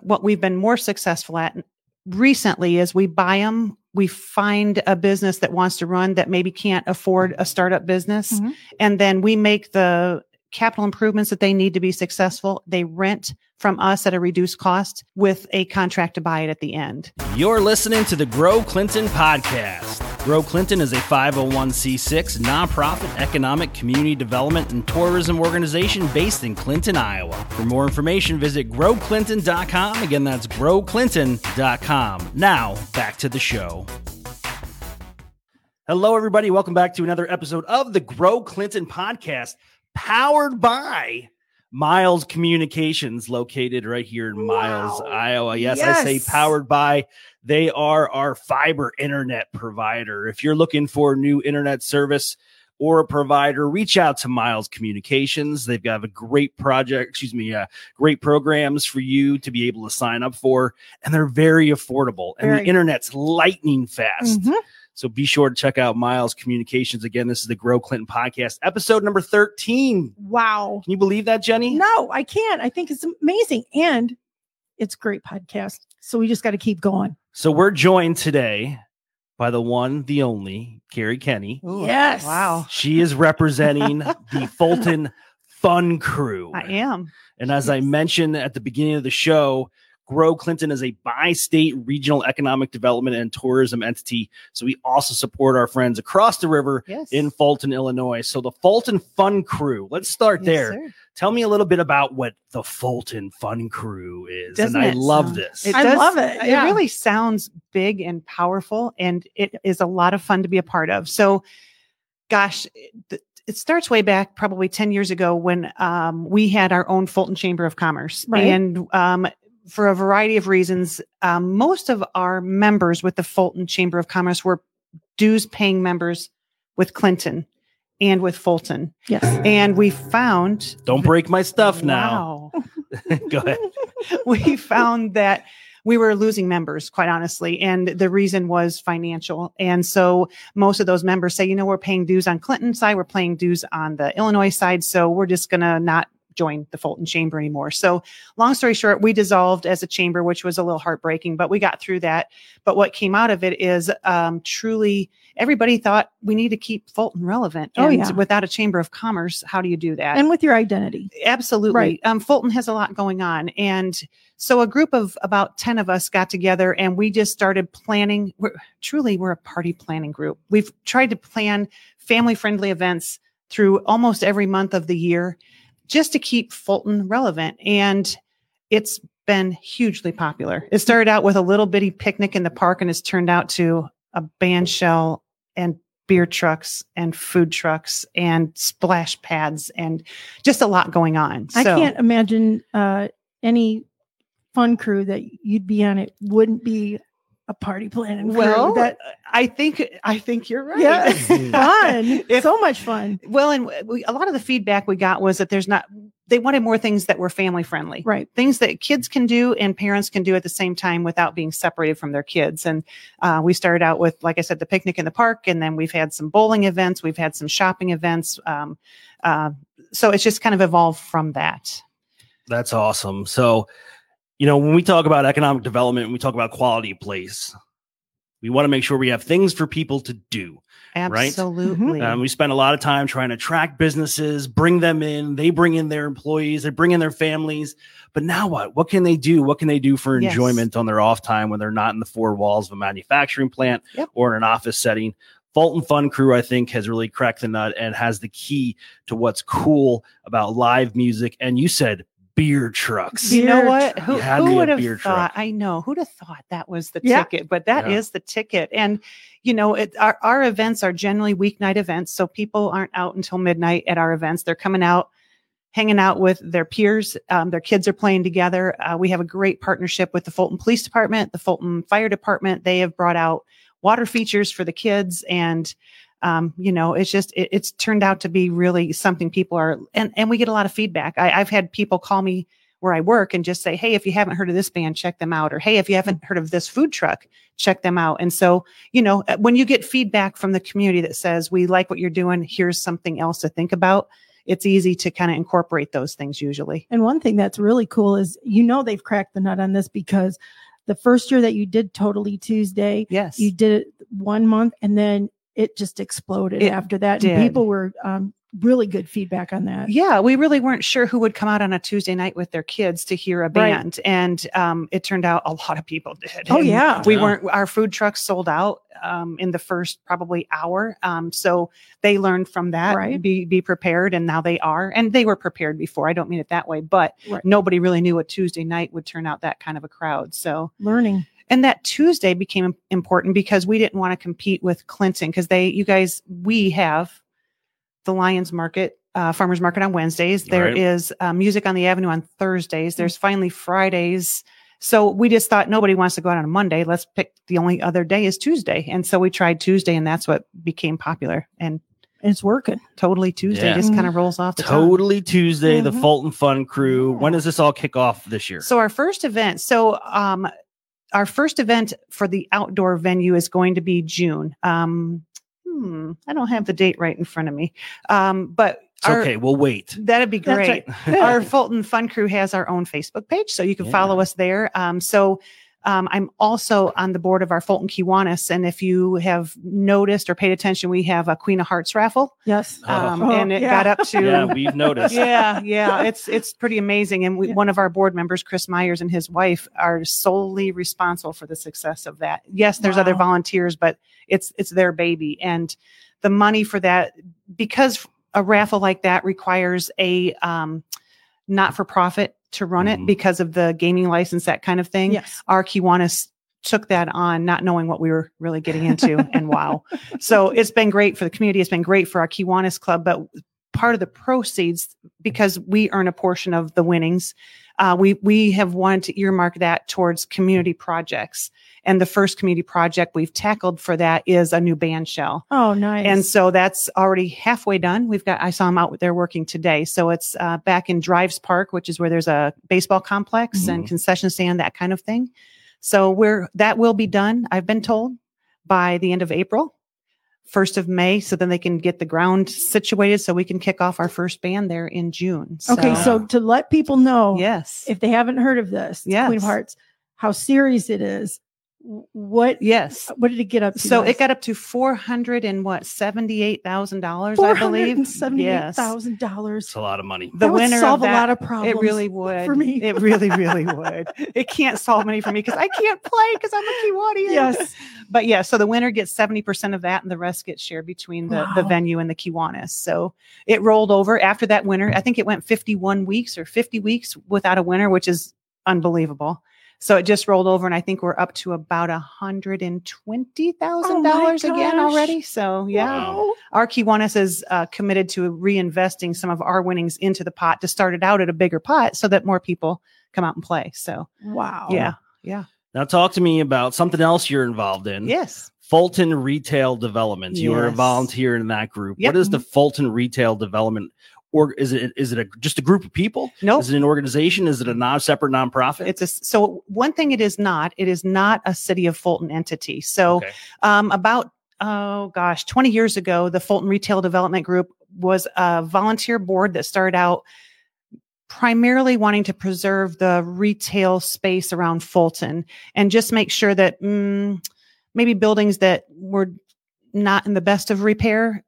What we've been more successful at recently is we buy them, we find a business that wants to run that maybe can't afford a startup business, Mhm. and then we make the capital improvements that they need to be successful. They rent from us at a reduced cost with a contract to buy it at the end. You're listening to the Grow Clinton podcast. Grow Clinton is a 501c6 nonprofit economic community development and tourism organization based in Clinton, Iowa. For more information, visit growclinton.com. Again, that's growclinton.com. Now, back to the show. Hello, everybody. Welcome back to another episode of the Grow Clinton podcast, powered by Miles Communications, located right here in Miles, Wow. Iowa. Yes, I say powered by. They are our fiber internet provider. If you're looking for new internet service or a provider, reach out to Miles Communications. They've got a great project, excuse me, uh, great programs for you to be able to sign up for, and they're very affordable. And the internet's lightning fast. Mhm. So be sure to check out Miles Communications. Again, this is the Grow Clinton podcast, episode number 13. Wow. Can you believe that, Jenny? No, I can't. I think it's amazing. And it's a great podcast. So we just got to keep going. So we're joined today by the one, the only, Karrie Kenney. Yes. Wow. She is representing the Fulton Fun Crew. I am. And as I mentioned at the beginning of the show, Grow Clinton is a bi state regional economic development and tourism entity. So we also support our friends across the river Yes. in Fulton, Illinois. So the Fulton Fun Crew, let's start Yes, there. sir. Tell me a little bit about what the Fulton Fun Crew is. Doesn't and I love sound- this. It I does- love it, yeah. It really sounds big and powerful, and it is a lot of fun to be a part of. So, gosh, it, it starts way back, probably 10 years ago, when um, we had our own Fulton Chamber of Commerce. Right. And um, for a variety of reasons, um, most of our members with the Fulton Chamber of Commerce were dues paying members with Clinton and with Fulton. Yes. And we found Don't break my stuff now. Wow. Go ahead. we found that we were losing members, quite honestly. And the reason was financial. And so most of those members say, you know, we're paying dues on Clinton side, we're paying dues on the Illinois side. So we're just going to not join the Fulton Chamber anymore. So long story short, we dissolved as a chamber, which was a little heartbreaking, but we got through that. But what came out of it is um, truly everybody thought we need to keep Fulton relevant. Oh, yeah. without a chamber of commerce, how do you do that? And with your identity. Absolutely. Right. Um, Fulton has a lot going on. And so a group of about 10 of us got together and we just started planning. We're, truly, we're a party planning group. We've tried to plan family friendly events through almost every month of the year just to keep Fulton relevant. And it's been hugely popular. It started out with a little bitty picnic in the park and has turned out to a band shell and beer trucks and food trucks and splash pads and just a lot going on. I So- can't imagine uh, any fun crew that you'd be on it wouldn't be a party planning crew. Well, that I think I think you're right. yeah, it's fun. If- so much fun. well, and we, a lot of the feedback we got was that there's not. They wanted more things that were family friendly. Right. things that kids can do and parents can do at the same time without being separated from their kids. And uh, we started out with, like I said, the picnic in the park, and then we've had some bowling events, we've had some shopping events. Um, uh, so it's just kind of evolved from that. That's awesome. So, you know, when we talk about economic development, we talk about quality of place, we want to make sure we have things for people to do. Right? Absolutely. Um, we spend a lot of time trying to attract businesses, bring them in. They bring in their employees, they bring in their families. But now what? What can they do? What can they do for Yes. enjoyment on their off time when they're not in the four walls of a manufacturing plant Yep. or in an office setting? Fulton Fun Crew, I think, has really cracked the nut and has the key to what's cool about live music. And you said beer trucks. you know what? Who, had who would have beer thought? truck. I know who'd have thought that was the Yeah. ticket, but that is Yeah. the ticket. And you know, it, our our events are generally weeknight events, so people aren't out until midnight at our events. They're coming out, hanging out with their peers. Um, their kids are playing together. Uh, we have a great partnership with the Fulton Police Department, the Fulton Fire Department. They have brought out water features for the kids and um, you know, it's just it, it's turned out to be really something people are and and we get a lot of feedback. I, I've had people call me where I work and just say, Hey, if you haven't heard of this band, check them out. Or, Hey, if you haven't heard of this food truck, check them out. And so, you know, uh, when you get feedback from the community that says, we like what you're doing, here's something else to think about. it's easy to kind of incorporate those things usually. And one thing that's really cool is you know they've cracked the nut on this because the first year that you did Totally Tuesday, Yes. you did it one month and then it just exploded It after that. did. And people were um, really good feedback on that. Yeah, we really weren't sure who would come out on a Tuesday night with their kids to hear a Right. band, and um, it turned out a lot of people did. Oh, And yeah. we Yeah. weren't. Our food trucks sold out um, in the first probably hour. Um, so they learned from that. Right. Be be prepared, and now they are, and they were prepared before. I don't mean it that way, but Right. nobody really knew a Tuesday night would turn out that kind of a crowd. So Learning. And that Tuesday became important because we didn't want to compete with Clinton because they, you guys, we have the Lions Market, uh, Farmers Market on Wednesdays. There is Right. uh, music on the Avenue on Thursdays. There's finally Fridays. So we just thought nobody wants to go out on a Monday. Let's pick the only other day is Tuesday. And so we tried Tuesday, and that's what became popular. And And it's working. totally Tuesday Yeah. just kind of rolls off the tongue. Totally Tuesday, the Mhm. Fulton Fun Crew. When does this all kick off this year? So our first event, so um our first event for the outdoor venue is going to be June. Um hmm, I don't have the date right in front of me. Um but It's our- okay, we'll wait. That'd be great. right. our Fulton Fun Crew has our own Facebook page, so you can Yeah. follow us there. Um, so um, I'm also on the board of our Fulton Kiwanis, and if you have noticed or paid attention, we have a Queen of Hearts raffle, Yes. um, Oh, and it yeah. got up to yeah, we've noticed. yeah, yeah, it's it's pretty amazing. And we, Yeah. one of our board members, Chris Myers, and his wife are solely responsible for the success of that. Yes, there's other volunteers, but it's it's their baby, and the money for that because a raffle like that requires a um, not for profit to run Mhm. it because of the gaming license, that kind of thing. Yes. Our Kiwanis took that on, not knowing what we were really getting into, and wow. So it's been great for the community. It's been great for our Kiwanis Club, but part of the proceeds, because we earn a portion of the winnings, uh, we we have wanted to earmark that towards community projects. And the first community project we've tackled for that is a new band shell. Oh, nice. And so that's already halfway done. We've got, I saw them out there working today. So it's uh, back in Drives Park, which is where there's a baseball complex and concession stand, that kind of thing. So we're, that will be done, I've been told, by the end of April, 1st of May. So then they can get the ground situated so we can kick off our first band there in June. okay, so to let people know, yes. if they haven't heard of this, Queen of Hearts, how serious it is. W- What yes. Uh, what did it get up to? So guys? it got up to 400 and what, $78,000, I believe. Yes. $478,000. dollars. It's a lot of money. The That would winner solve of a lot of problems. It really would. for me. It really, really would. It can't solve money for me because I can't play because I'm a Kiwanian. Yes. But yeah, so the winner gets 70% of that and the rest gets shared between the, the venue and the Kiwanis. So it rolled over after that winner. I think it went 51 weeks or 50 weeks without a winner, which is unbelievable. So it just rolled over and I think we're up to about a hundred and twenty thousand dollars Oh again already. So yeah Wow. our Kiwanis is uh, committed to reinvesting some of our winnings into the pot to start it out at a bigger pot so that more people come out and play. So Wow. yeah, yeah. Now talk to me about something else you're involved in. yes, Fulton Retail Development. You are a volunteer in that group. Yep. What is the Fulton Retail Development? Or is it is it a, just a group of people? nope. Is it an organization? Is it a non separate nonprofit? It's a so one thing it is not. It is not a city of Fulton entity. So Okay. um, about oh gosh, 20 years ago, the Fulton Retail Development Group was a volunteer board that started out primarily wanting to preserve the retail space around Fulton and just make sure that mm, maybe buildings that were not in the best of repair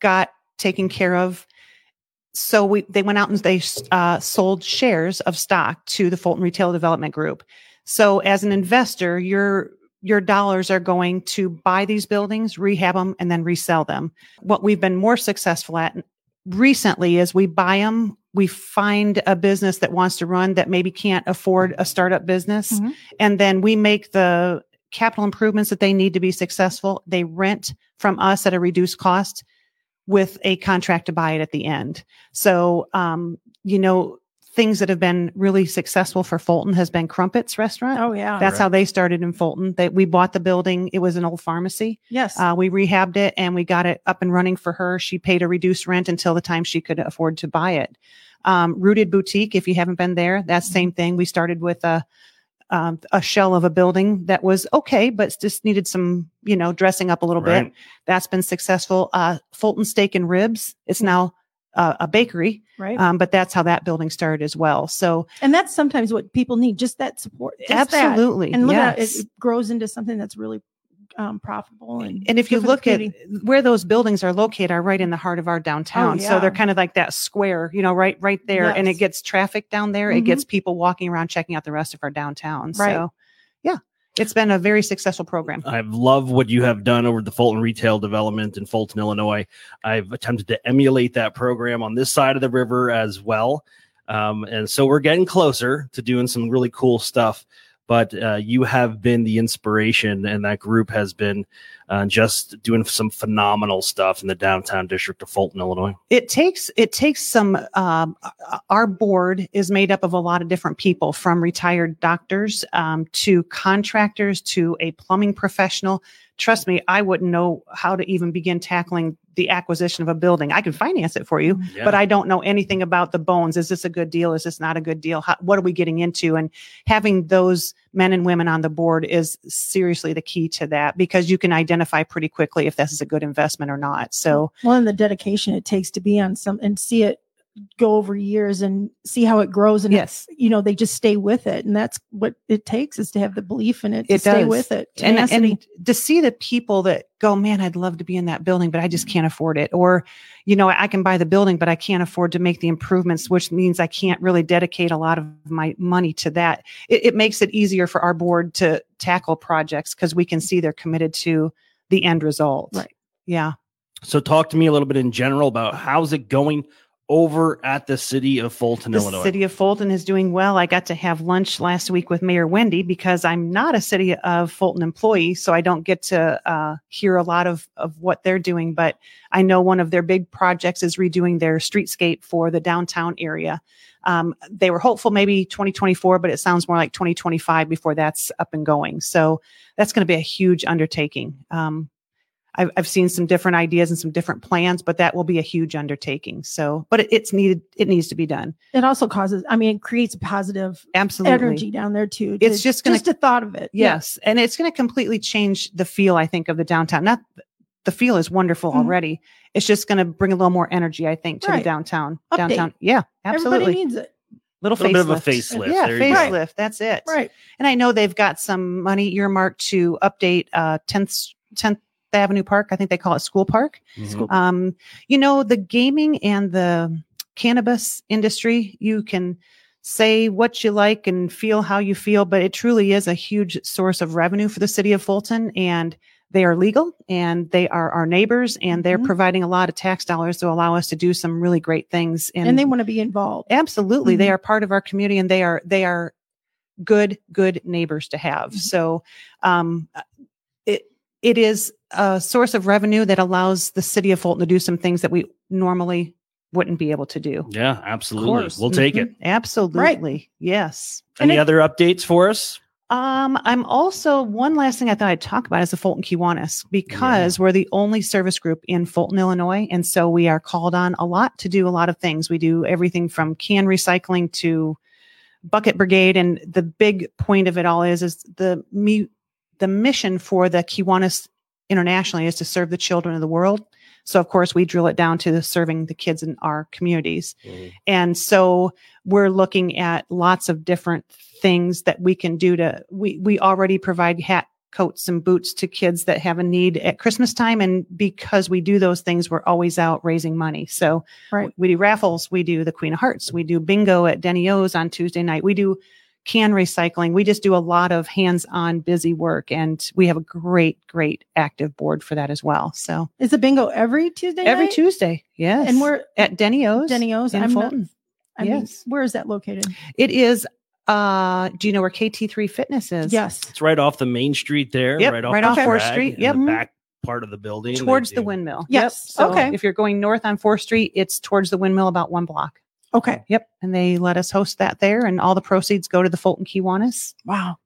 got taken care of. So we they went out and they uh, sold shares of stock to the Fulton Retail Development Group. So as an investor, your your dollars are going to buy these buildings, rehab them, and then resell them. What we've been more successful at recently is we buy them, we find a business that wants to run that maybe can't afford a startup business, Mhm. and then we make the capital improvements that they need to be successful. They rent from us at a reduced cost with a contract to buy it at the end. So, um, you know, things that have been really successful for Fulton has been Crumpets Restaurant. Oh yeah. That's Right. how they started in Fulton. That we bought the building. It was an old pharmacy. yes. Uh, we rehabbed it and we got it up and running for her. She paid a reduced rent until the time she could afford to buy it. Um, Rooted Boutique, if you haven't been there, that's the same thing. We started with a um, a shell of a building that was okay, but just needed some, you know, dressing up a little Right. bit. That's been successful. Uh, Fulton Steak and Ribs. It's now a, a bakery, right. um, but that's how that building started as well. So and that's sometimes what people need, just that support. just that. absolutely, And look at it, it grows into something that's really um, profitable. And, And if you good for look at where those buildings are located, are right in the heart of our downtown. So they're kind of like that square, you know, right, right there, and it gets traffic down there. It Mhm. gets people walking around, checking out the rest of our downtown. Right. So, yeah, it's been a very successful program. I love what you have done over the Fulton Retail Development in Fulton, Illinois. I've attempted to emulate that program on this side of the river as well. Um, and so we're getting closer to doing some really cool stuff. But uh, you have been the inspiration, and that group has been uh, just doing some phenomenal stuff in the downtown district of Fulton, Illinois. it takes it takes some um, our board is made up of a lot of different people from retired doctors um, to contractors to a plumbing professional trust me i wouldn't know how to even begin tackling the acquisition of a building. I can finance it for you mm, Yeah. but i don't know anything about the bones. Is this a good deal? Is this not a good deal? How, what are we getting into? And having those men and women on the board is seriously the key to that because you can identify pretty quickly if this is a good investment or not. So well, and the dedication it takes to be on some and see it go over years and see how it grows and yes you know they just stay with it and that's what it takes is to have the belief in it to It stay does. with it and, and to see the people that go, man, I'd love to be in that building, but I just can't afford it. Or, you know, I can buy the building, but I can't afford to make the improvements, which means I can't really dedicate a lot of my money to that. It, it makes it easier for our board to tackle projects because we can see they're committed to the end result. Right. Yeah. So, talk to me a little bit in general about how's it going over at the city of Fulton, Illinois. The Illinois. city of Fulton is doing well. I got to have lunch last week with Mayor Wendy because I'm not a city of Fulton employee, so I don't get to uh, hear a lot of of what they're doing. But I know one of their big projects is redoing their streetscape for the downtown area. Um, they were hopeful maybe 2024, but it sounds more like 2025 before that's up and going. So that's going to be a huge undertaking. Um, I've, I've seen some different ideas and some different plans, but that will be a huge undertaking. So, but it, it's needed. It needs to be done. it also causes i mean it creates a positive Absolutely. energy down there too It's just gonna- just a thought of it Yeah. Yes. And it's going to completely change the feel, I think, of the downtown. Not the feel is wonderful Mhm. already. It's just going to bring a little more energy, I think, to Right. the downtown. Update. Downtown. Yeah, absolutely. everybody needs it little, Little bit of a facelift. facelift. Yeah, There you go. facelift. That's it. right And I know they've got some money earmarked to update uh 10th 10th Avenue Park. I think they call it School Park. Mhm. Um, you know, the gaming and the cannabis industry, you can say what you like and feel how you feel, but it truly is a huge source of revenue for the city of Fulton. And they are legal and they are our neighbors and they're Mhm. providing a lot of tax dollars to allow us to do some really great things. and, they want to be involved absolutely they Mhm. are part of our community and they are they are good good neighbors to have Mhm. so um it it is a source of revenue that allows the city of fulton to do some things that we normally wouldn't be able to do Yeah, absolutely. We'll take Mhm. it. absolutely yes Any it- other updates for us? um, I'm also one last thing I thought I'd talk about is the Fulton Kiwanis because we're the only service group in Fulton, Illinois, and so we are called on a lot to do a lot of things. We do everything from can recycling to bucket brigade, and the big point of it all is is the me the mission for the Kiwanis internationally is to serve the children of the world. So of course we drill it down to serving the kids in our communities. Mm-hmm. And so we're looking at lots of different things that we can do to we we already provide hat coats and boots to kids that have a need at Christmas time and because we do those things we're always out raising money. So Right. we do raffles, we do the Queen of Hearts, we do bingo at Denny O's on Tuesday night. We do can recycling. We just do a lot of hands-on busy work and we have a great great active board for that as well. So is the bingo every tuesday every night? Tuesday. Yes. and we're at Denny O's. denny o's in i'm not Fulton. I mean, Yes. where is that located It is. Uh, do you know where KT3 Fitness is? yes It's right off the main street there, Yep, right off, right the off Fourth Street. in Yep. the Mhm. back part of the building. Towards the windmill. Yes. Yep. So Okay. if you're going north on Fourth Street, it's towards the windmill about one block. Okay Yep. And they let us host that there, and all the proceeds go to the Fulton Kiwanis. wow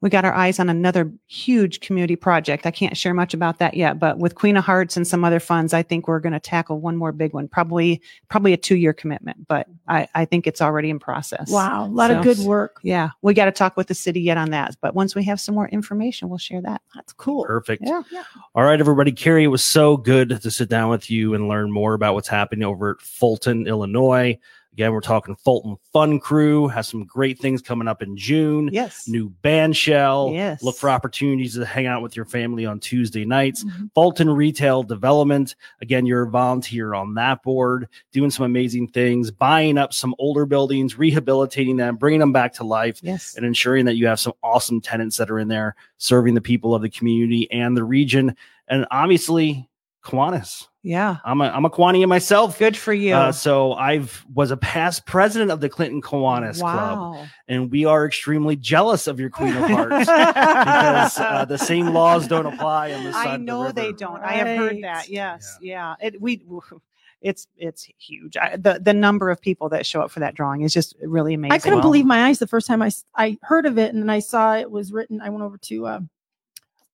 we got our eyes on another huge community project. I can't share much about that yet, but with Queen of Hearts and some other funds, I think we're going to tackle one more big one, probably, probably a two year commitment, but I, I think it's already in process. Wow, a lot So- of good work. Yeah. We got to talk with the city yet on that. But once we have some more information, we'll share that. That's cool. Perfect. Yeah. All right, everybody. Karrie, it was so good to sit down with you and learn more about what's happening over at Fulton, Illinois. Again, we're talking Fulton Fun Crew has some great things coming up in June. Yes. New band shell. Yes. Look for opportunities to hang out with your family on Tuesday nights. Mhm. Fulton Retail Development. Again, you're a volunteer on that board, doing some amazing things, buying up some older buildings, rehabilitating them, bringing them back to life Yes. and ensuring that you have some awesome tenants that are in there serving the people of the community and the region. And obviously, Kiwanis. Yeah. I'm a I'm a Kiwanian myself. Good for you. Uh, so I've was a past president of the Clinton Kiwanis Club, and we are extremely jealous of your Queen of Hearts because uh, the same laws don't apply on this side I of the know they don't. I have heard that. Yes. Yeah. It we it's it's huge. I, the the number of people that show up for that drawing is just really amazing. I couldn't Well- believe my eyes the first time I I heard of it and then I saw it was written. I went over to uh,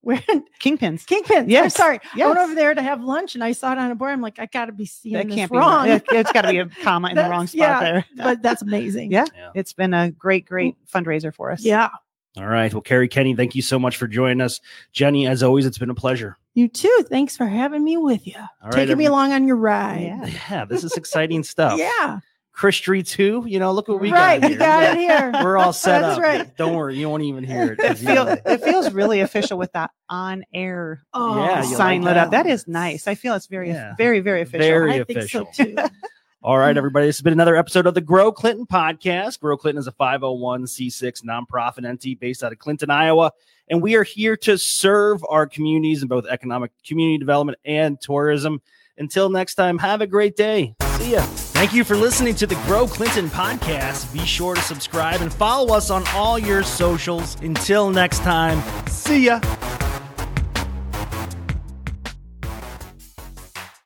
where Kingpins. Kingpin. I'm Yes. sorry. I went over there to have lunch and I saw it on a board. I'm like, I got to be seeing That this can't wrong. be wrong. It, has got to be a comma in the wrong spot yeah, there. but that's amazing. Yeah. Yeah. It's been a great, great fundraiser for us. Yeah. All right. Well, Karrie Kenney, thank you so much for joining us. Jenny, as always, it's been a pleasure. You too. Thanks for having me with you. All right, Taking me along on your ride. Yeah. Yeah, this is exciting stuff. Yeah. Chris Street too. You know, look what we right. got we got it here. We're all set That's up. right. Don't worry, you won't even hear it. It, 'cause, you feel, it feels really official with that on air Oh, Yeah, sign like lit up. that? That is nice. I feel it's very, Yeah. very, very official. Very I think so official. too. All right, everybody. This has been another episode of the Grow Clinton podcast. Grow Clinton is a 501c6 nonprofit entity based out of Clinton, Iowa. And we are here to serve our communities in both economic community development and tourism. Until next time, have a great day. See ya. Thank you for listening to the Grow Clinton podcast. Be sure to subscribe and follow us on all your socials. Until next time, see ya.